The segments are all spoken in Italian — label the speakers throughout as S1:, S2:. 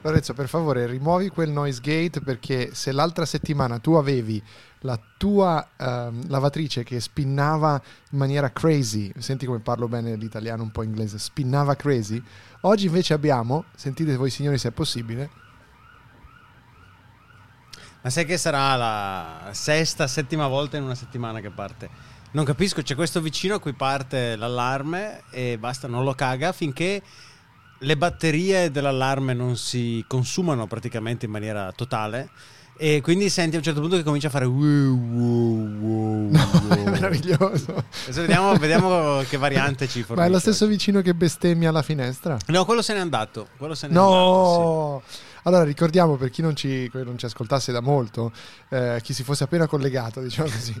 S1: Lorenzo, per favore, rimuovi quel noise gate perché se l'altra settimana tu avevi la tua ehm, lavatrice che spinnava in maniera crazy, senti come parlo bene l'italiano un po' inglese, spinnava crazy, oggi invece abbiamo, sentite voi signori se è possibile,
S2: Ma sai che sarà la sesta, settima volta in una settimana che parte? Non capisco, c'è questo vicino a cui parte l'allarme e basta, non lo caga finché le batterie dell'allarme non si consumano praticamente in maniera totale. E quindi senti a un certo punto che comincia a fare wow, wow, wow,
S1: no, è
S2: wow.
S1: meraviglioso.
S2: Adesso vediamo, vediamo che variante ci fornisce.
S1: Ma è lo stesso vicino che bestemmia alla finestra?
S2: No, quello se n'è andato. Quello se n'è andato,
S1: No! Allora ricordiamo per chi non ci, non ci ascoltasse da molto, eh, chi si fosse appena collegato, diciamo così.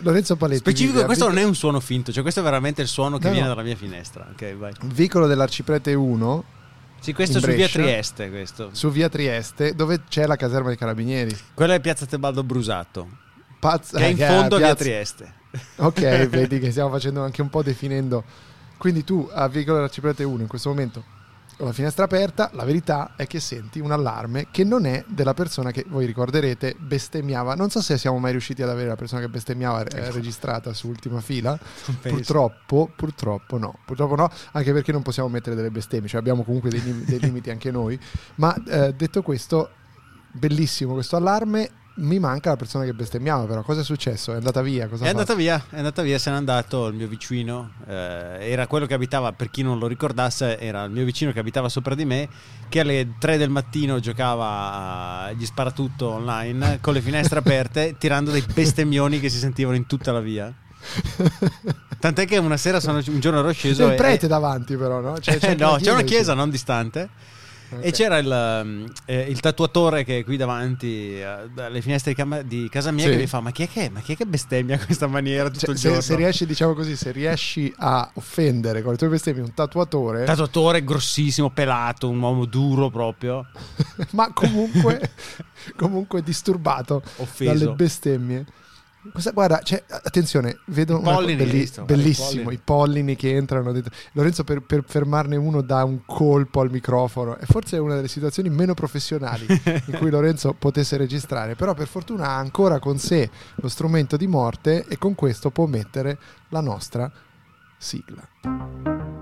S1: Lorenzo. Paletti.
S2: Specifico,
S1: vive
S2: questo
S1: Vic-
S2: non è un suono finto, cioè questo è veramente il suono che
S1: No,
S2: viene
S1: no.
S2: dalla mia finestra. Ok, vai.
S1: Vicolo dell'Arciprete 1,
S2: Sì, questo su via
S1: Brescia.
S2: Trieste. Questo.
S1: su via Trieste, dove c'è la caserma dei carabinieri.
S2: Quello è Piazza Tebaldo Brusato,
S1: Pazza,
S2: che è in
S1: eh,
S2: fondo a via
S1: piazza-
S2: Trieste.
S1: Ok, vedi che stiamo facendo anche un po' definendo. Quindi tu a Vicolo dell'Arciprete 1 in questo momento con la finestra aperta, la verità è che senti un allarme che non è della persona che voi ricorderete bestemmiava. Non so se siamo mai riusciti ad avere la persona che bestemmiava eh, registrata su ultima fila. Purtroppo, purtroppo no, purtroppo no, anche perché non possiamo mettere delle bestemmie, cioè abbiamo comunque dei, dei limiti anche noi. Ma eh, detto questo, bellissimo questo allarme. Mi manca la persona che bestemmiava, però cosa è successo? È andata via? Cosa
S2: È andata via, è andata via, se n'è andato il mio vicino, eh, era quello che abitava, per chi non lo ricordasse, era il mio vicino che abitava sopra di me, che alle 3 del mattino giocava agli sparatutto online con le finestre aperte, tirando dei bestemmioni che si sentivano in tutta la via. Tant'è che una sera sono, un giorno ero sceso
S1: C'è il
S2: e-
S1: prete davanti, però, no? Cioè,
S2: Eh, no, c'è una chiesa non distante.
S1: Ok.
S2: E c'era il, um, eh, il tatuatore che è qui davanti eh, alle finestre di, cam- di casa mia
S1: Sì.
S2: che mi fa: Ma chi è che, ma chi è che bestemmia in questa maniera tutto
S1: Cioè,
S2: il
S1: se,
S2: giorno?
S1: se riesci, diciamo così, se riesci a offendere con le tue bestemmie un tatuatore,
S2: Tatuatore grossissimo, pelato, un uomo duro proprio.
S1: ma comunque, comunque disturbato
S2: Offeso.
S1: dalle bestemmie. Questa- guarda, cioè, attenzione, vedo
S2: I pollini,
S1: belli-
S2: visto? I
S1: bellissimo,
S2: pollini.
S1: i pollini che entrano dentro. Lorenzo per, per fermarne uno dà un colpo al microfono e forse è una delle situazioni meno professionali in cui Lorenzo potesse registrare, però per fortuna ha ancora con sé lo strumento di morte e con questo può mettere la nostra sigla.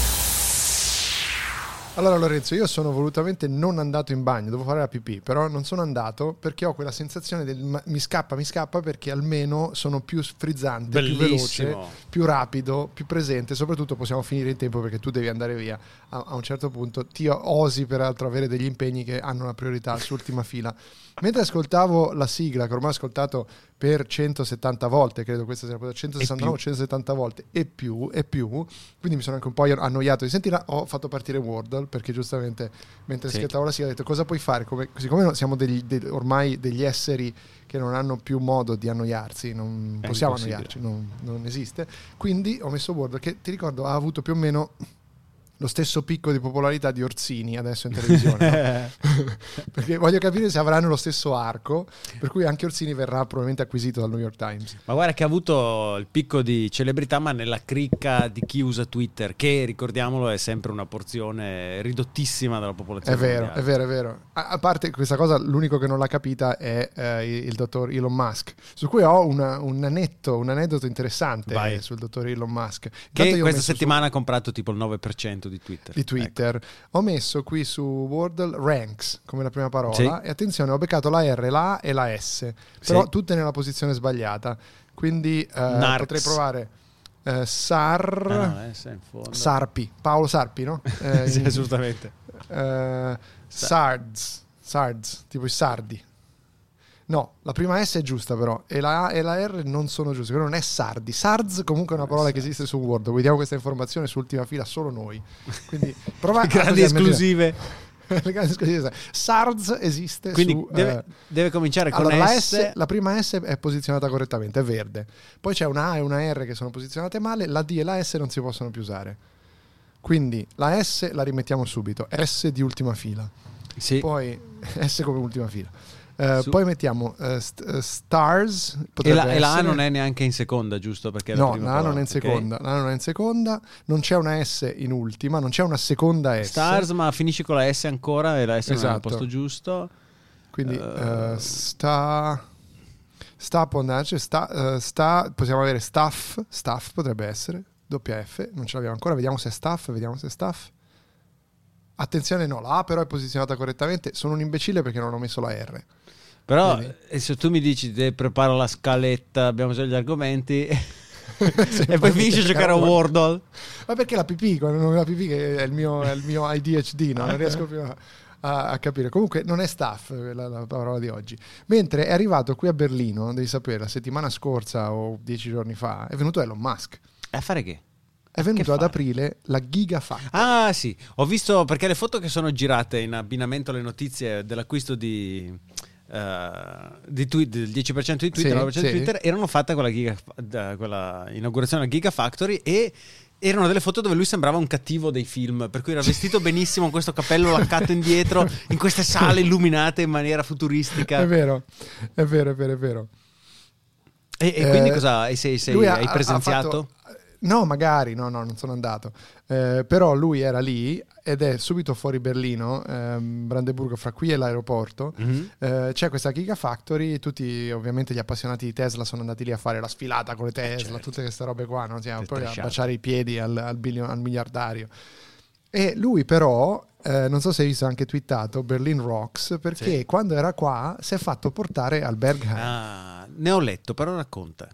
S1: Allora Lorenzo, io sono volutamente non andato in bagno, devo fare la pipì, però non sono andato perché ho quella sensazione del ma- mi scappa, mi scappa perché almeno sono più frizzante, più
S2: Bellissimo.
S1: veloce, più rapido, più presente, soprattutto possiamo finire in tempo perché tu devi andare via a, a un certo punto. Ti osi peraltro avere degli impegni che hanno la priorità sull'ultima fila. Mentre ascoltavo la sigla, che ormai ho ascoltato per 170 volte, credo questa sia la 169 o 170 volte e più, e più, quindi mi sono anche un po' annoiato di sentirla, ho fatto partire Wordle perché giustamente mentre
S2: Sì.
S1: ascoltavo la sigla ho detto cosa puoi fare, Come- siccome siamo degli- de- ormai degli esseri che non hanno più modo di annoiarsi, non
S2: È
S1: possiamo annoiarci, non, non esiste, quindi ho messo Wordle che ti ricordo ha avuto più o meno lo stesso picco di popolarità di Orsini adesso in televisione. no? Perché voglio capire se avranno lo stesso arco, per cui anche Orsini verrà probabilmente acquisito dal New York Times.
S2: Ma guarda che ha avuto il picco di celebrità, ma nella cricca di chi usa Twitter, che ricordiamolo è sempre una porzione ridottissima della
S1: È
S2: popolazione.
S1: vero,
S2: mondiale.
S1: è vero, è vero. A, a parte questa cosa, l'unico che non l'ha capita è eh, il, dottor Elon Musk, su cui ho una- un, anetto, un aneddoto interessante
S2: Vai.
S1: sul dottor Elon Musk. Intanto
S2: Che questa settimana ha comprato tipo il 9% di Twitter.
S1: di Twitter. Ho messo qui su Wordle ranks come la prima parola
S2: Sì.
S1: e attenzione, ho beccato la R, la A e la S, però
S2: Sì.
S1: tutte nella posizione sbagliata. Quindi eh, potrei provare eh, Sar
S2: Ah, no, eh.
S1: Sarpi, Paolo Sarpi, no? Eh,
S2: Sì, assolutamente.
S1: eh, Sards, Sards, tipo i sardi. No, la prima S è giusta però e la A e la R non sono giuste, quello non è Sardi. SARS comunque è una parola che esiste su Word, vediamo questa informazione su ultima fila solo noi. Quindi prova
S2: Grandi esclusive.
S1: Le grandi esclusive. SARS esiste
S2: Quindi
S1: su...
S2: deve,
S1: eh,
S2: deve cominciare con
S1: allora, la,
S2: S.
S1: S, la prima S è posizionata correttamente, è verde. Poi c'è una A e una R che sono posizionate male, la D e la S non si possono più usare. Quindi la S la rimettiamo subito, S di ultima fila.
S2: Sì.
S1: Poi S come ultima fila. Eh, poi mettiamo st- eh, Stars.
S2: E la, e la A non è neanche in seconda, giusto? Perché
S1: No, la A non è in seconda, la A non è in seconda, non c'è una S in ultima, non c'è una seconda S.
S2: Stars, ma finisci con la S ancora e la S non è al
S1: Esatto.
S2: posto giusto.
S1: Quindi
S2: eh,
S1: sta sta Pondace, sta, eh, sta possiamo avere staff, staff potrebbe essere, doppia F, non ce l'abbiamo ancora, vediamo se è staff, vediamo se è staff. Attenzione, no, la A però è posizionata correttamente. Sono un imbecille perché non ho messo la R.
S2: Però
S1: Vedi?
S2: eh, se tu mi dici te preparo la scaletta, abbiamo già gli argomenti e poi finisci a giocare a Wordle.
S1: Ma perché la pipì, quando la pipì che è il mio, è il mio ADHD, no? non riesco più a, a- a capire. Comunque non è staff la, la parola di oggi. Mentre è arrivato qui a Berlino, devi sapere, la settimana scorsa o dieci giorni fa, è venuto Elon Musk.
S2: E a fare che?
S1: È venuto ad aprile la Gigafactory.
S2: Ah sì, ho visto perché le foto che sono girate in abbinamento alle notizie dell'acquisto di, eh, di tweet, del 10% di Twitter,
S1: Sì,
S2: 9%
S1: sì.
S2: di Twitter, erano fatte con la, giga, da- quella inaugurazione della Gigafactory e erano delle foto dove lui sembrava un cattivo dei film, per cui era vestito benissimo con questo cappello laccato indietro in queste sale illuminate in maniera futuristica.
S1: È vero, è vero, è vero, è vero.
S2: E, e quindi
S1: Eh,
S2: cosa sei, sei- hai
S1: ha-
S2: presenziato?
S1: ha fatto- no, magari, no, no, non sono andato. Eh, però lui era lì ed è subito fuori Berlino, ehm, Brandeburgo, fra qui e l'aeroporto.
S2: Mhm.
S1: Eh, c'è questa Gigafactory, tutti ovviamente gli appassionati di Tesla sono andati lì a fare la sfilata con le Tesla,
S2: certo.
S1: tutte queste robe qua, no? Sì, poi a baciare i piedi al, al billion- al miliardario. E lui però, eh, non so se hai visto anche twittato, Berlin Rocks, perché
S2: Sì.
S1: quando era qua si è fatto portare al Berghain.
S2: Ah, ne ho letto, però racconta.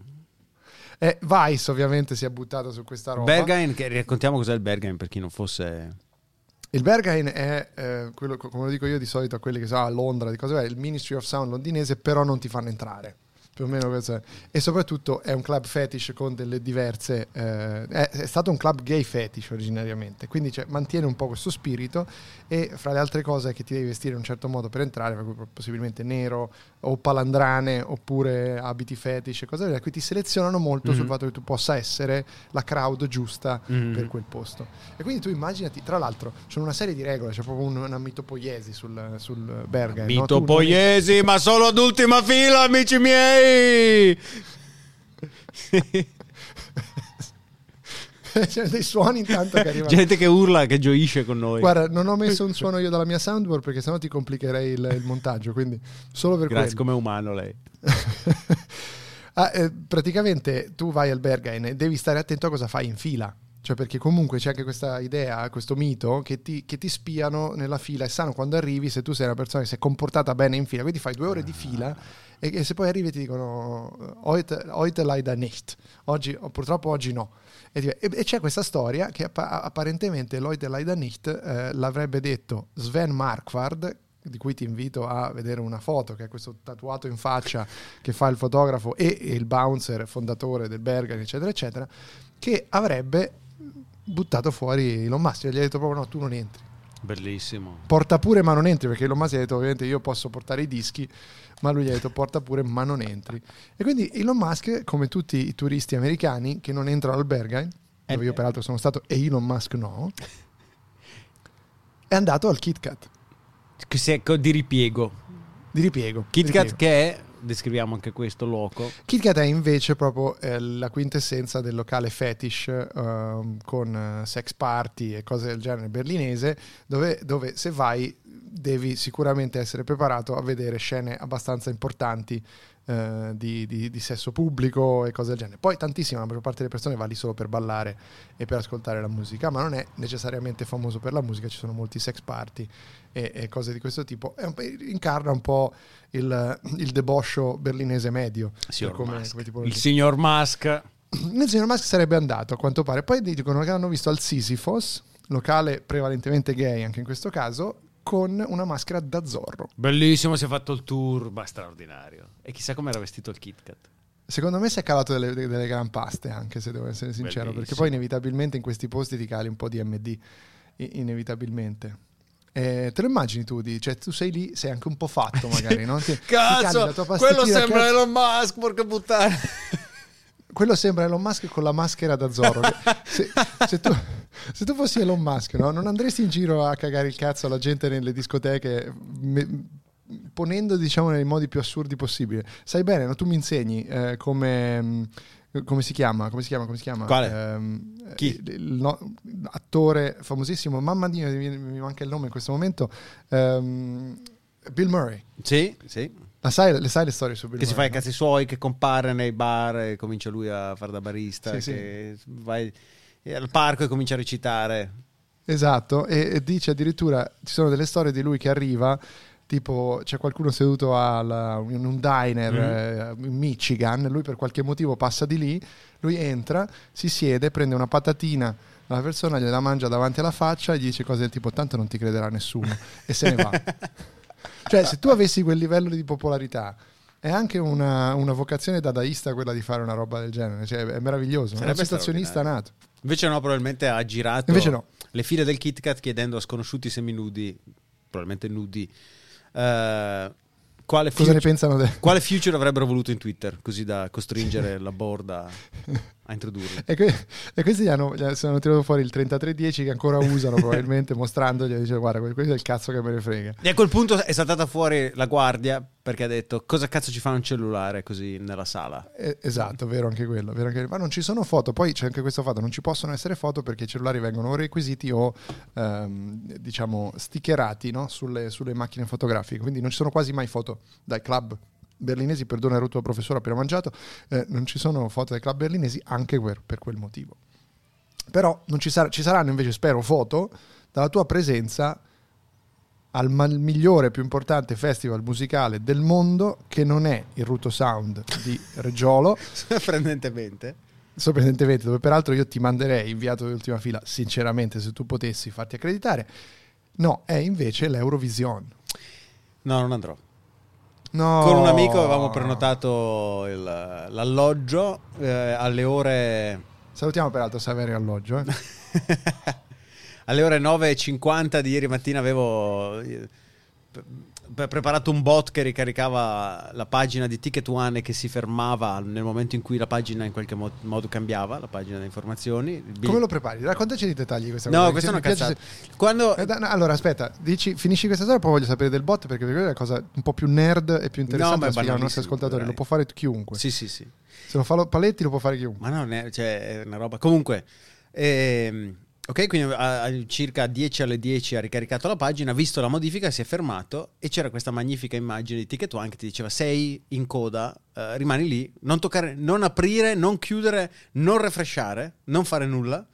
S1: E Vice ovviamente si è buttato su questa roba.
S2: Berghain, che raccontiamo cos'è il Berghain per chi non fosse...
S1: Il Berghain è, eh, quello, come lo dico io di solito a quelli che sono a Londra, di cose, il Ministry of Sound londinese, però non ti fanno entrare. Più o meno questo è. E soprattutto è un club fetish con delle diverse... eh, è, è stato un club gay fetish originariamente, quindi cioè, mantiene un po' questo spirito e fra le altre cose che ti devi vestire in un certo modo per entrare, per cui possibilmente nero o palandrane oppure abiti fetish e cose del genere. Qui ti selezionano molto sul
S2: Mhm.
S1: fatto che tu possa essere la crowd giusta
S2: Mhm.
S1: per quel posto. E quindi tu immaginati, tra l'altro, c'è una serie di regole, c'è proprio un- una mitopoiesi sul, sul no? Tu non-
S2: Mitopoiesi, ma solo ad ultima fila, amici miei!
S1: C'è dei suoni intanto che arrivano.
S2: Gente che urla, che gioisce con noi.
S1: Guarda, non ho messo un suono io dalla mia soundboard perché sennò ti complicherei il, il montaggio, quindi solo per
S2: Grazie,
S1: quello.
S2: come umano lei.
S1: Ah, eh, praticamente tu vai al Berghain e devi stare attento a cosa fai in fila. Cioè, perché comunque c'è anche questa idea, questo mito che ti, che ti spiano nella fila e sanno quando arrivi se tu sei una persona che si è comportata bene in fila. Quindi fai due ore di fila e, e se poi arrivi ti dicono heute, heute leider nicht. Oggi, purtroppo oggi no. E, e- e c'è questa storia che appa- apparentemente l'Oite leider nicht eh, l'avrebbe detto Sven Marquardt di cui ti invito a vedere una foto, che è questo tatuato in faccia che fa il fotografo e il bouncer fondatore del Bergen, eccetera, eccetera, che avrebbe buttato fuori Elon Musk, gli ha detto proprio no, tu non entri.
S2: Bellissimo.
S1: Porta pure ma non entri, perché Elon Musk gli ha detto ovviamente io posso portare i dischi, ma lui gli ha detto porta pure ma non entri. E quindi Elon Musk, come tutti i turisti americani che non entrano al Berghain, dove
S2: Eh,
S1: io peraltro sono stato e Elon Musk no, è andato al Kit Kat,
S2: di ripiego.
S1: di ripiego.
S2: Kit Kat che è, descriviamo anche questo loco.
S1: Kit Kat è invece proprio eh, la quintessenza del locale fetish ehm, con eh, sex party e cose del genere berlinese, dove, dove se vai devi sicuramente essere preparato a vedere scene abbastanza importanti eh, di, di- di sesso pubblico e cose del genere. Poi tantissima, la maggior parte delle persone va lì solo per ballare e per ascoltare la musica, ma non è necessariamente famoso per la musica, ci sono molti sex party e, e cose di questo tipo. Un incarna un po' il, il deboscio berlinese medio.
S2: Signor
S1: come- come.
S2: Il signor Musk.
S1: Nel signor Musk sarebbe andato a quanto pare. Poi dicono che hanno visto al Sisyphos, locale prevalentemente gay anche in questo caso, con una maschera da zorro.
S2: Bellissimo, si è fatto il tour, ma straordinario. E chissà come era vestito il Kit Kat.
S1: Secondo me si è calato delle, delle gran paste, anche se devo essere sincero, perché
S2: Bellissimo.
S1: poi inevitabilmente in questi posti ti cali un po' di MD, inevitabilmente. Eh, te lo immagini tu? Di, cioè, tu sei lì, sei anche un po' fatto magari, no? Ti- ti cali la tua pasticchina, cazzo-
S2: Elon Musk, porca puttana.
S1: quello sembra Elon Musk con la maschera da Zorro. che se, se tu, se tu fossi Elon Musk, no? non andresti in giro a cagare il cazzo alla gente nelle discoteche, me- ponendo diciamo nei modi più assurdi possibili. Sai bene, no? tu mi insegni eh, come. mh, Come si chiama? Come si chiama? Come si chiama?
S2: Quale?
S1: Ehm,
S2: Chi?
S1: Il no- attore famosissimo, mamma mia, mi, manca il nome in questo momento. Ehm, Bill Murray.
S2: Sì, sì.
S1: La sai, le sai le storie su Bill
S2: Che si fa
S1: Murray?
S2: i cazzi suoi, che compare nei bar e comincia lui a fare da barista.
S1: Sì, sì.
S2: vai al parco e comincia a recitare.
S1: Esatto, e, e dice addirittura ci sono delle storie di lui che arriva, tipo c'è qualcuno seduto alla- in un diner
S2: Mm-hmm.
S1: eh, in Michigan, lui per qualche motivo passa di lì, lui entra, si siede, prende una patatina alla persona, gliela mangia davanti alla faccia e gli dice cose del tipo tanto non ti crederà nessuno e se ne va. cioè se tu avessi quel livello di popolarità è anche una, una vocazione dadaista quella di fare una roba del genere, cioè è meraviglioso, è un
S2: Sarebbe
S1: situazionista nato.
S2: Invece no, probabilmente ha girato
S1: Invece no.
S2: le file del Kit Kat chiedendo a sconosciuti seminudi, probabilmente nudi, eh, quale,
S1: Cosa ne
S2: future, quale future avrebbero voluto in Twitter, così da costringere la board a, introdurli.
S1: E, que- e questi gli hanno, gli hanno tirato fuori il 3310 che ancora usano probabilmente mostrandogli dice guarda questo è il cazzo che me ne frega
S2: E a quel punto è saltata fuori la guardia perché ha detto cosa cazzo ci fa un cellulare così nella sala.
S1: Eh, esatto vero anche quello vero anche- ma non ci sono foto poi c'è anche questo fatto non ci possono essere foto perché i cellulari vengono requisiti o ehm, diciamo stickerati no? sulle, sulle macchine fotografiche quindi non ci sono quasi mai foto dai club berlinesi perdona ero tuo professore appena mangiato. Eh, non ci sono foto dai club berlinesi anche per, per quel motivo. Però non ci, sar- ci saranno invece spero foto dalla tua presenza al ma- migliore più importante festival musicale del mondo che non è il Ruto Sound di Reggiolo.
S2: Sorprendentemente.
S1: sorprendentemente dove peraltro io ti manderei inviato di ultima fila sinceramente se tu potessi farti accreditare. No è invece l'Eurovision.
S2: No, non andrò.
S1: No
S2: Con un amico avevamo prenotato il- l'alloggio eh, alle ore
S1: salutiamo peraltro Saverio Alloggio eh.
S2: alle ore 9.50 di ieri mattina avevo eh, preparato un bot che ricaricava la pagina di Ticket One e che si fermava nel momento in cui la pagina in qualche mo- modo cambiava, la pagina di informazioni.
S1: Come lo prepari? raccontaci i dettagli di questa
S2: No,
S1: cosa
S2: questa è una cazzata.
S1: se-
S2: Quando...
S1: Eh, da- no, allora aspetta, dici, finisci questa storia, poi voglio sapere del bot perché è la cosa un po' più nerd e più interessante
S2: ma
S1: da ai nostri ascoltatori. Lo può fare chiunque.
S2: Sì, sì, sì.
S1: Se lo fa lo- Paletti lo può fare chiunque.
S2: Ma non è, cioè, è una roba. Comunque, ehm, ok, quindi a, a circa 10 alle 10 ha ricaricato la pagina, ha visto la modifica, si è fermato e c'era questa magnifica immagine di Ticket One che ti diceva sei in coda, eh, rimani lì, non toccare, non aprire, non chiudere, non refreshare, non fare nulla,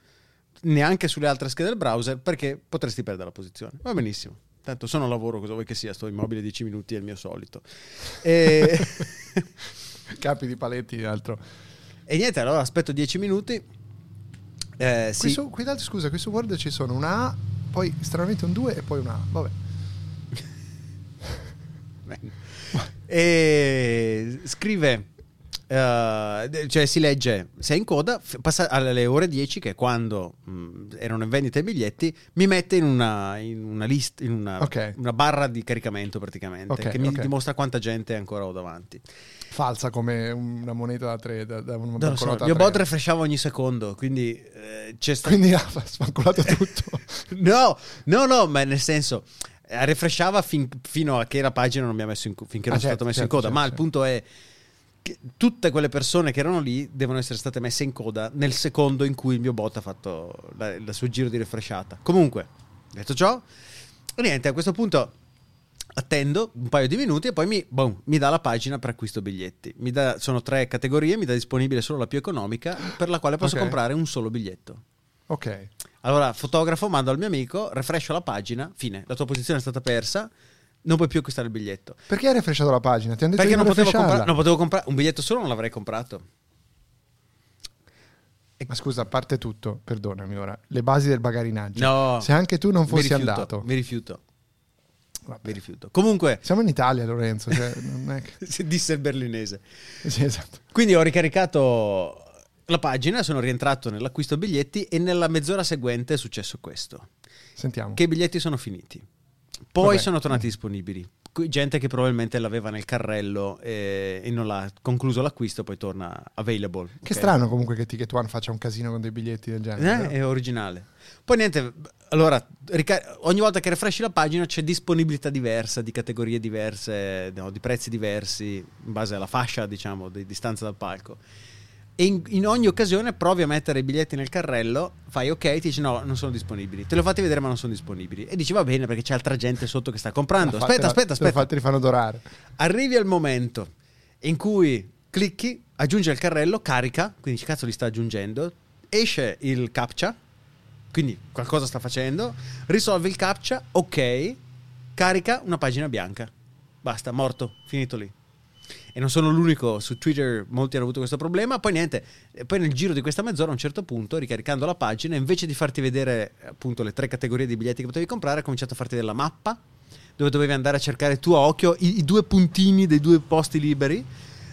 S2: neanche sulle altre schede del browser perché potresti perdere la posizione. Va benissimo. Tanto sono a lavoro, cosa vuoi che sia, sto immobile 10 minuti è il mio solito. E...
S1: Capi di Paletti, altro.
S2: E niente, allora aspetto 10 minuti. Eh, sì.
S1: Qui dal- scusa, qui su Word ci sono una A, poi stranamente un 2 e poi una A. Vabbè.
S2: E scrive, eh, cioè si legge, sei in coda, f- passa alle ore 10 che è quando mh, erano in vendita i biglietti, mi mette in una, in una list, in una,
S1: Ok.
S2: una barra di caricamento praticamente,
S1: Ok,
S2: che mi
S1: ok.
S2: dimostra quanta gente ancora ho davanti.
S1: Falsa come una moneta da 3. Da, da una
S2: Non lo so,
S1: tre.
S2: bot refreshava ogni secondo, quindi eh, c'è stato...
S1: Quindi ha sfancolato tutto.
S2: No, no, no, ma nel senso eh, refreshava fin- fino a che la pagina non mi ha messo in finché
S1: Ah,
S2: non sono
S1: certo,
S2: stato messo
S1: certo,
S2: in coda.
S1: certo,
S2: ma il
S1: certo.
S2: punto è tutte quelle persone che erano lì devono essere state messe in coda nel secondo in cui il mio bot ha fatto il suo giro di refreshata. Comunque, detto ciò, niente, a questo punto attendo un paio di minuti e poi mi, boom, mi dà la pagina per acquisto biglietti. Mi dà- sono tre categorie, mi dà disponibile solo la più economica per la quale posso
S1: Ok.
S2: comprare un solo biglietto.
S1: ok.
S2: Allora, fotografo, mando al mio amico, refrescio la pagina, fine, la tua posizione è stata persa, non puoi più acquistare il biglietto.
S1: Perché hai refresciato la pagina? Ti hanno detto
S2: Perché
S1: di
S2: non potevo, compra- non potevo comprare un biglietto solo, non l'avrei comprato.
S1: Ma scusa, a parte tutto, perdonami ora, le basi del bagarinaggio.
S2: No,
S1: Se anche tu non
S2: mi
S1: fossi
S2: rifiuto,
S1: andato,
S2: Mi rifiuto.
S1: Vabbè.
S2: mi rifiuto. Comunque,
S1: Siamo in Italia, Lorenzo. Cioè, che...
S2: disse il berlinese.
S1: Sì, esatto.
S2: Quindi ho ricaricato la pagina, sono rientrato nell'acquisto biglietti e nella mezz'ora seguente è successo questo.
S1: Sentiamo.
S2: Che i biglietti sono finiti. Poi
S1: Vabbè.
S2: sono tornati disponibili. Gente che probabilmente l'aveva nel carrello e, e non l'ha concluso l'acquisto, poi torna available.
S1: Che
S2: ok?
S1: strano comunque che Ticket One faccia un casino con dei biglietti del genere.
S2: Eh, è originale. Poi niente, allora, rica- ogni volta che refreshi la pagina c'è disponibilità diversa, di categorie diverse, no, di prezzi diversi, in base alla fascia, diciamo, di distanza dal palco. E in, in ogni occasione provi a mettere i biglietti nel carrello, fai ok, ti dici no, non sono disponibili. Te lo fate vedere ma non sono disponibili. E dici va bene perché c'è altra gente sotto che sta comprando. Aspetta, aspetta, aspetta.
S1: te li fanno dorare.
S2: Arrivi al momento in cui clicchi, aggiunge il carrello, carica, quindi dici, cazzo li sta aggiungendo, esce il captcha, quindi qualcosa sta facendo, risolve il captcha, ok, carica una pagina bianca. Basta, morto, finito lì. E non sono l'unico, su Twitter molti hanno avuto questo problema, poi niente, poi nel giro di questa mezz'ora a un certo punto, ricaricando la pagina, invece di farti vedere appunto le tre categorie di biglietti che potevi comprare, ha cominciato a farti della mappa, dove dovevi andare a cercare tu a occhio i, i due puntini dei due posti liberi.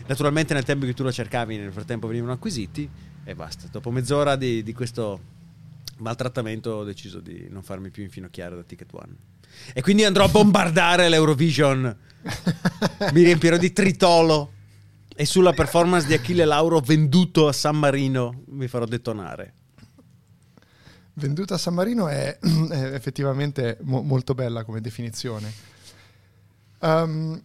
S2: Naturalmente nel tempo che tu lo cercavi, nel frattempo venivano acquisiti e basta. Dopo mezz'ora di, di questo maltrattamento ho deciso di non farmi più infinocchiare da Ticket One. E quindi andrò a bombardare l'Eurovision. Mi riempirò di tritolo e sulla performance di Achille Lauro venduto a San Marino mi farò detonare.
S1: Venduta a San Marino è, è effettivamente mo- molto bella come definizione. Ehm,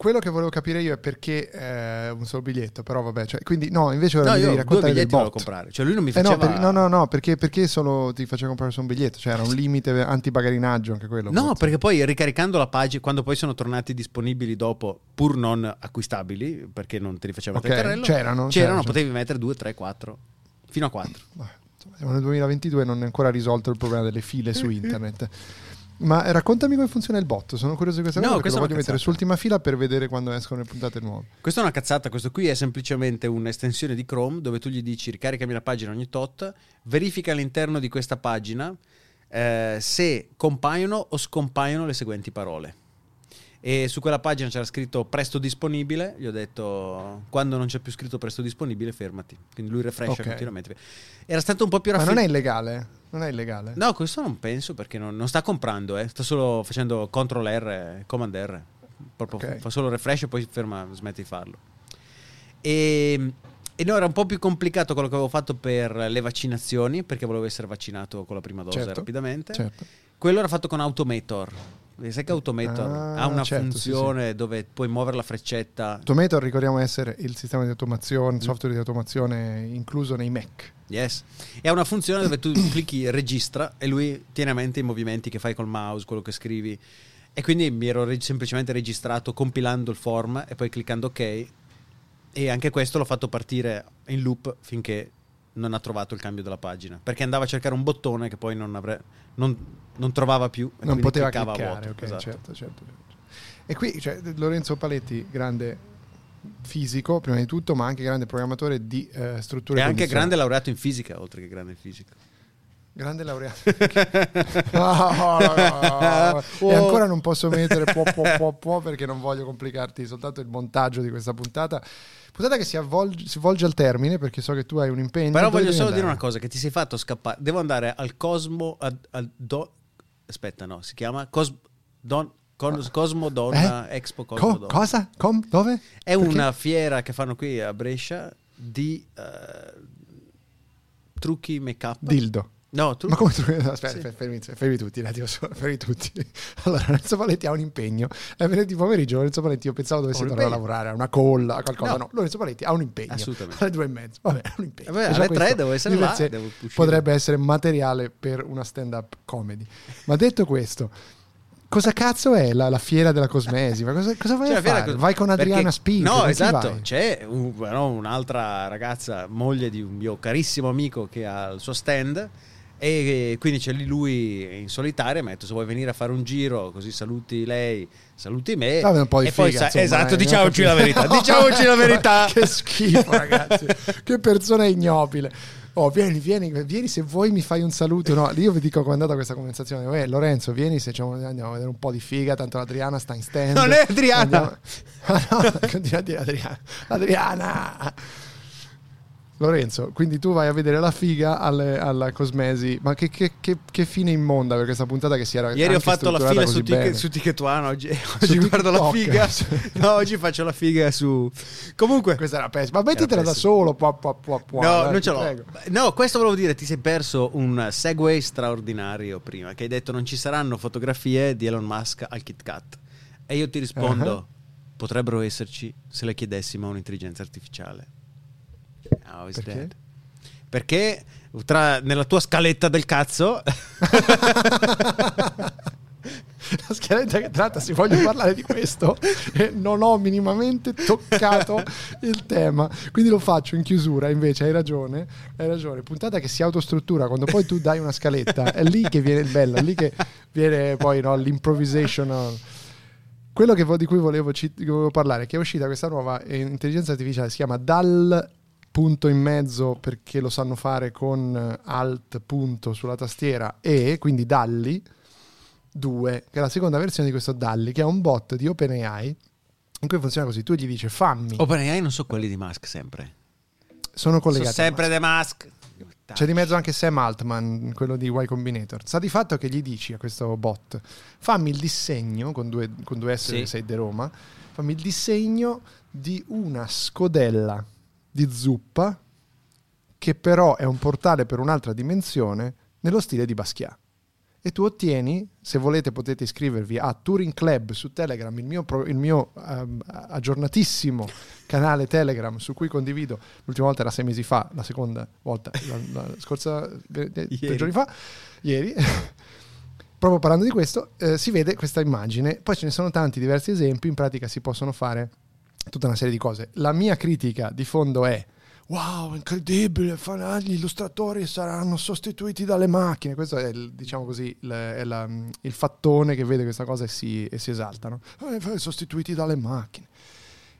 S1: quello che volevo capire io è perché eh, un solo biglietto, però vabbè, cioè, quindi no, invece ora
S2: No,
S1: mi devi
S2: io due
S1: raccontare del
S2: comprare. Cioè lui non mi
S1: Eh no,
S2: faceva...
S1: per- no, no, no, perché, perché solo ti faceva comprare solo un biglietto? Cioè era un limite anti-bagarinaggio anche quello.
S2: No,
S1: forse.
S2: perché poi ricaricando la pagina, quando poi sono tornati disponibili dopo, pur non acquistabili, perché non te li faceva
S1: Ok,
S2: il carrello,
S1: c'erano,
S2: c'erano,
S1: c'erano.
S2: potevi mettere 2, 3, 4, fino a 4.
S1: Vabbè, insomma, siamo nel 2022 e non è ancora risolto il problema delle file su internet. Ma raccontami come funziona il bot, sono curioso di questa
S2: No,
S1: cosa perché lo voglio mettere sull'ultima fila per vedere quando escono le puntate nuove.
S2: Questa è una cazzata, questo qui è semplicemente un'estensione di Chrome dove tu gli dici ricaricami la pagina ogni tot, verifica all'interno di questa pagina eh, se compaiono o scompaiono le seguenti parole. E su quella pagina c'era scritto presto disponibile, gli ho detto quando non c'è più scritto presto disponibile fermati, quindi lui refrescia
S1: Ok.
S2: continuamente. Era stato un po' più
S1: Ma non è
S2: raffinato.
S1: illegale? Non è illegale?
S2: No, questo non penso perché non, non sta comprando, eh. sta solo facendo CTRL R, Command R. Proprio
S1: Ok.
S2: fa solo refresh e poi ferma, smette di farlo. E, e no, era un po' più complicato quello che avevo fatto per le vaccinazioni, perché volevo essere vaccinato con la prima dose
S1: Certo,
S2: rapidamente.
S1: Certo.
S2: Quello era fatto con Automator. Sai che Automator
S1: Ah,
S2: ha una
S1: certo, sì,
S2: funzione dove puoi muovere la freccetta.
S1: Automator ricordiamo essere il sistema di automazione,
S2: Mm.
S1: il software di automazione incluso nei Mac.
S2: Yes. E ha una funzione dove tu clicchi registra e lui tiene a mente i movimenti che fai col mouse, quello che scrivi. E quindi mi ero reg- semplicemente registrato compilando il form e poi cliccando ok. E anche questo l'ho fatto partire in loop finché non ha trovato il cambio della pagina. Perché andava a cercare un bottone che poi non, avre- non, non trovava più. e
S1: Non poteva
S2: cliccava
S1: cliccare,
S2: vuoto.
S1: ok,
S2: Esatto.
S1: certo, certo, certo. E qui cioè, Lorenzo Paletti, grande fisico prima di tutto, ma anche grande programmatore di eh, strutture
S2: E anche grande laureato in fisica, oltre che grande in fisica.
S1: Grande laureato. No, no, no. E ancora non posso mettere può, può, può, può perché non voglio complicarti soltanto il montaggio di questa puntata. Puntata che si, avvolge, si volge al termine perché so che tu hai un impegno.
S2: Però voglio solo
S1: andare?
S2: dire una cosa: che ti sei fatto scappare. Devo andare al Cosmo. Al do- aspetta, no, si chiama Cos- Don- Cos- Cosmo Donna Expo Cosmo
S1: Co- cosa? Com- dove?
S2: È
S1: Perché?
S2: una fiera che fanno qui a Brescia di eh, trucchi make up.
S1: Dildo.
S2: No, trucchi.
S1: Ma come tu? Aspetta,
S2: Sì.
S1: fer- fermi, fermi tutti, solo, fermi tutti. Allora, Lorenzo Paletti ha un impegno. È venerdì pomeriggio, Lorenzo Paletti, io pensavo dovesse tornare a lavorare, a una colla, a qualcosa.
S2: No.
S1: No, Lorenzo Paletti ha un impegno.
S2: Assolutamente.
S1: Alle due e mezzo. Vabbè, un impegno.
S2: Eh
S1: già
S2: alle tre devo essere là,
S1: sé
S2: devo.
S1: Potrebbe essere materiale per una stand-up comedy. Ma detto questo, cosa cazzo è la, la fiera della cosmesi? Ma cosa, cosa vai
S2: C'è
S1: a fare?
S2: cos-
S1: Vai con Adriana Spinchi?
S2: No, esatto. C'è un- però un'altra ragazza, moglie di un mio carissimo amico che ha il suo stand. E quindi c'è lì lui in solitaria. Mi ha detto: Se vuoi venire a fare un giro, così saluti lei, saluti me.
S1: Vabbè, un po' di
S2: e poi
S1: figa,
S2: sa-
S1: insomma,
S2: esatto,
S1: eh,
S2: diciamoci la verità. Diciamoci la verità.
S1: che schifo, ragazzi. che persona ignobile. Oh, vieni, vieni, vieni se vuoi mi fai un saluto. No, io vi dico quando è andata questa conversazione. Eh, Lorenzo, vieni se ci andiamo a vedere un po' di figa. Tanto l'Adriana sta in stand.
S2: Non è Adriana!
S1: Andiamo... Ah, no, continua a dire Adriana. Adriana! Lorenzo, quindi tu vai a vedere la figa alle- alla Cosmesi, ma che, che- che- che fine immonda per questa puntata che si era
S2: Ieri ho fatto la
S1: così
S2: su. Ticket, su Ticket One, oggi, oggi guardo la
S1: TikTok.
S2: figa. No, oggi faccio la figa su... Comunque...
S1: Questa era pessima, ma mettitela da solo. Pua, pua, pua, pua,
S2: No,
S1: dai,
S2: non ce l'ho.
S1: prego.
S2: No, questo volevo dire, ti sei perso un segue straordinario prima, che hai detto non ci saranno fotografie di Elon Musk al Kit Kat. E io ti rispondo,
S1: Ah.
S2: potrebbero esserci se le chiedessimo a un'intelligenza artificiale. How is
S1: Perché?
S2: that? Perché tra- nella tua scaletta del cazzo...
S1: La scaletta che tratta, se voglio parlare di questo, e non ho minimamente toccato il tema. Quindi lo faccio in chiusura. Invece, hai ragione, hai ragione. Puntata che si autostruttura quando poi tu dai una scaletta, è lì che viene il bello, è lì che viene poi no, l'improvisation. Quello che di cui volevo, ci- volevo parlare è che è uscita questa nuova eh, intelligenza artificiale, si chiama DAL punto in mezzo perché lo sanno fare con eh, alt punto sulla tastiera e quindi Dalli 2 che è la seconda versione di questo Dalli che è un bot di OpenAI in cui funziona così tu gli dici fammi
S2: OpenAI non so quelli di Musk sempre.
S1: sono
S2: Sono
S1: collegati
S2: sempre
S1: a
S2: The Musk.
S1: C'è di mezzo anche Sam Altman, quello di Y Combinator. Sta di fatto che gli dici a questo bot: fammi il disegno con due, con due S
S2: Sì.
S1: sei di Roma. Fammi il disegno di una scodella di zuppa che però è un portale per un'altra dimensione nello stile di Basquiat. E tu ottieni, se volete potete iscrivervi a Turing Club su Telegram, il mio, pro- il mio ehm, aggiornatissimo canale Telegram su cui condivido, l'ultima volta era sei mesi fa, la seconda volta la, la scorsa, eh, tre
S2: Ieri.
S1: giorni fa, ieri, proprio parlando di questo, eh, si vede questa immagine, poi ce ne sono tanti diversi esempi, in pratica si possono fare tutta una serie di cose. La mia critica di fondo è wow, incredibile, fa- gli illustratori saranno sostituiti dalle macchine. Questo è, il, diciamo così, il, è la- il fattone che vede questa cosa e si, e si esalta. no? Eh, sostituiti dalle macchine.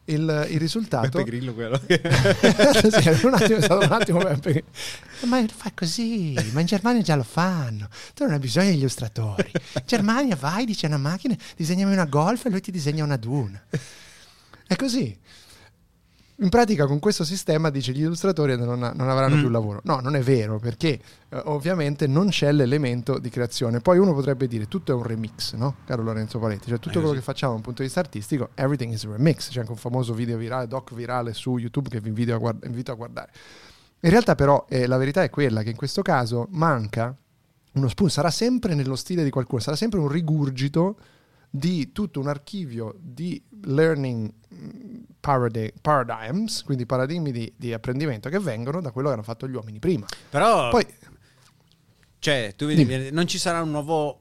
S1: Il, il risultato...
S2: Beppe Grillo quello.
S1: sì, un attimo, è stato un attimo Beppe. Ma fa così, ma in Germania già lo fanno. Tu non hai bisogno degli illustratori. In Germania vai, dice una macchina, disegnami una golf e lui ti disegna una duna. È così. In pratica con questo sistema dice gli illustratori non, non avranno
S2: Mm.
S1: più lavoro. No, non è vero perché eh, ovviamente non c'è l'elemento di creazione. Poi uno potrebbe dire tutto è un remix, no? Caro Lorenzo Paletti, cioè tutto
S2: Eh,
S1: quello che facciamo da un punto di vista artistico, everything is a remix. C'è anche un famoso video virale, doc virale su YouTube che vi invito a, guard- invito a guardare. In realtà però eh, la verità è quella che in questo caso manca uno spunto, sarà sempre nello stile di qualcuno, sarà sempre un rigurgito di tutto un archivio di learning mm, paradi- paradigms, quindi paradigmi di, di apprendimento che vengono da quello che hanno fatto gli uomini prima.
S2: Però,
S1: Poi,
S2: cioè, tu vedi,
S1: Dimmi.
S2: non ci sarà un nuovo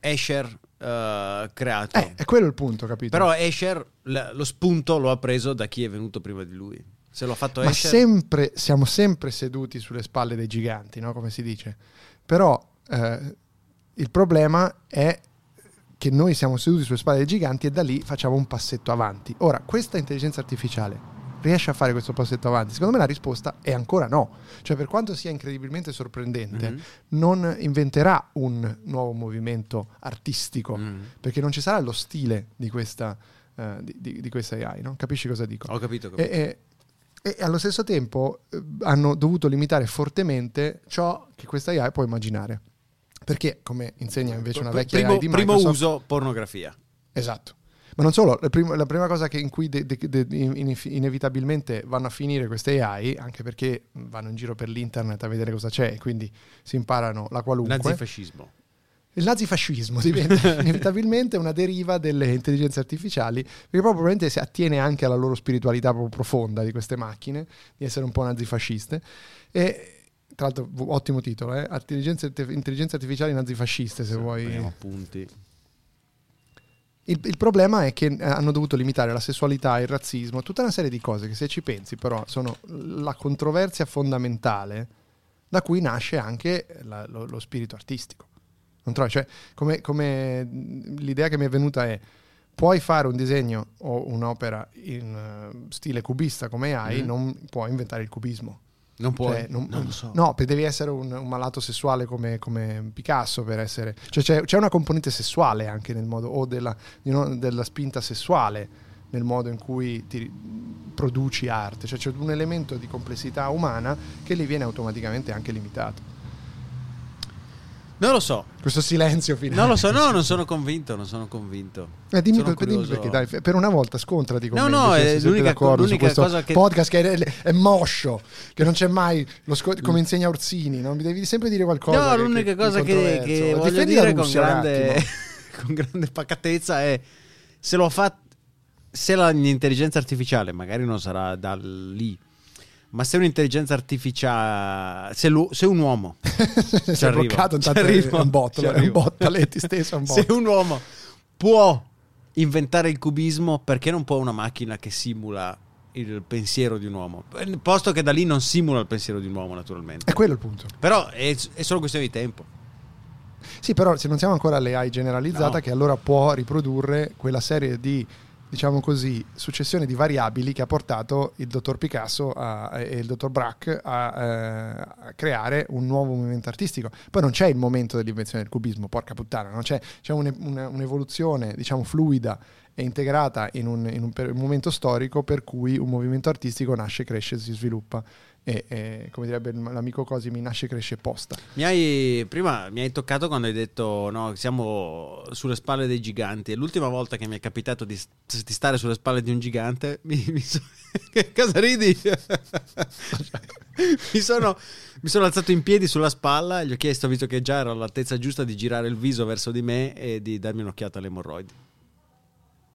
S2: Escher eh, creato.
S1: eh, è quello il punto, capito?
S2: Però Escher l- lo spunto lo ha preso da chi è venuto prima di lui. Se lo ha fatto
S1: Ma
S2: Escher...
S1: sempre, siamo sempre seduti sulle spalle dei giganti, no? come si dice. Però eh, il problema è che noi siamo seduti sulle spalle dei giganti e da lì facciamo un passetto avanti. Ora, questa intelligenza artificiale riesce a fare questo passetto avanti? Secondo me la risposta è ancora no. Cioè, per quanto sia incredibilmente sorprendente,
S2: Mhm.
S1: non inventerà un nuovo movimento artistico,
S2: Mm.
S1: perché non ci sarà lo stile di questa, eh, di, di- di questa AI, no? Capisci cosa dico?
S2: Ho capito. ho
S1: E,
S2: capito.
S1: e- e allo stesso tempo eh, hanno dovuto limitare fortemente ciò che questa AI può immaginare. Perché, come insegna invece una vecchia
S2: primo,
S1: di
S2: primo
S1: Microsoft,
S2: uso pornografia.
S1: Esatto. Ma non solo, la, prim- la prima cosa che- in cui de- de- de- in- inevitabilmente vanno a finire queste AI, anche perché vanno in giro per l'internet a vedere cosa c'è, e quindi si imparano la qualunque.
S2: Nazifascismo.
S1: Il nazifascismo diventa inevitabilmente una deriva delle intelligenze artificiali, perché proprio probabilmente si attiene anche alla loro spiritualità proprio profonda di queste macchine, di essere un po' nazifasciste. E tra l'altro, ottimo titolo, eh? Intelligenze, intelligenze artificiali nazifasciste, se vuoi.
S2: Prendiamo appunti.
S1: Il, il problema è che eh, hanno dovuto limitare la sessualità, il razzismo, tutta una serie di cose che se ci pensi però sono la controversia fondamentale da cui nasce anche la- lo, lo spirito artistico. Non trovi? Cioè, come, come, l'idea che mi è venuta è puoi fare un disegno o un'opera in eh, stile cubista come hai,
S2: Mhm.
S1: non puoi inventare il cubismo.
S2: Non puoi.
S1: Cioè, non-
S2: non lo so.
S1: No, devi essere un, un malato sessuale come, come Picasso per essere... Cioè c'è, c'è una componente sessuale anche nel modo, o della, know, della spinta sessuale nel modo in cui ti produci arte. Cioè c'è un elemento di complessità umana che lì viene automaticamente anche limitato.
S2: Non lo so.
S1: Questo silenzio finale.
S2: Non lo so, no, non sono convinto, non sono convinto.
S1: Eh, dimmi,
S2: Sono
S1: per- dimmi perché, dai, per una volta scontrati con
S2: No,
S1: me,
S2: no,
S1: invece
S2: è l'unica-
S1: d'accordo su
S2: l'unica
S1: questo
S2: cosa che-
S1: podcast che è, è moscio, che non c'è mai, lo sco- come insegna Orsini, no? mi devi sempre dire qualcosa.
S2: No,
S1: che-
S2: l'unica
S1: che-
S2: cosa che, che voglio dire con
S1: Russia
S2: grande, con grande pacatezza è se lo fatto se l'intelligenza artificiale magari non sarà da lì ma se un'intelligenza artificiale se, se un uomo arriva,
S1: bloccato
S2: ci arrivo,
S1: è un botto, è un botto, Letti stesso è un
S2: se un uomo può inventare il cubismo perché non può una macchina che simula il pensiero di un uomo? Posto che da lì non simula il pensiero di un uomo naturalmente.
S1: È quello il punto.
S2: però è, è solo questione di tempo.
S1: Sì, però se non siamo ancora all'AI generalizzata,
S2: No.
S1: che allora può riprodurre quella serie di, diciamo così, successione di variabili che ha portato il dottor Picasso a- e il dottor Braque a, eh, a creare un nuovo movimento artistico. Poi non c'è il momento dell'invenzione del cubismo, porca puttana, non c'è, c'è un- una- un'evoluzione, diciamo, fluida e integrata in un, in un un momento storico per cui un movimento artistico nasce, cresce, si sviluppa. E, e, come direbbe l'amico Cosimi, nasce, cresce e posta.
S2: Mi hai, prima mi hai toccato quando hai detto no, siamo sulle spalle dei giganti. E l'ultima volta che mi è capitato di, di stare sulle spalle di un gigante, mi, mi so- cosa ridi? mi, sono, mi sono alzato in piedi sulla spalla e gli ho chiesto, visto che già ero all'altezza giusta, di girare il viso verso di me e di darmi un'occhiata alle emorroidi.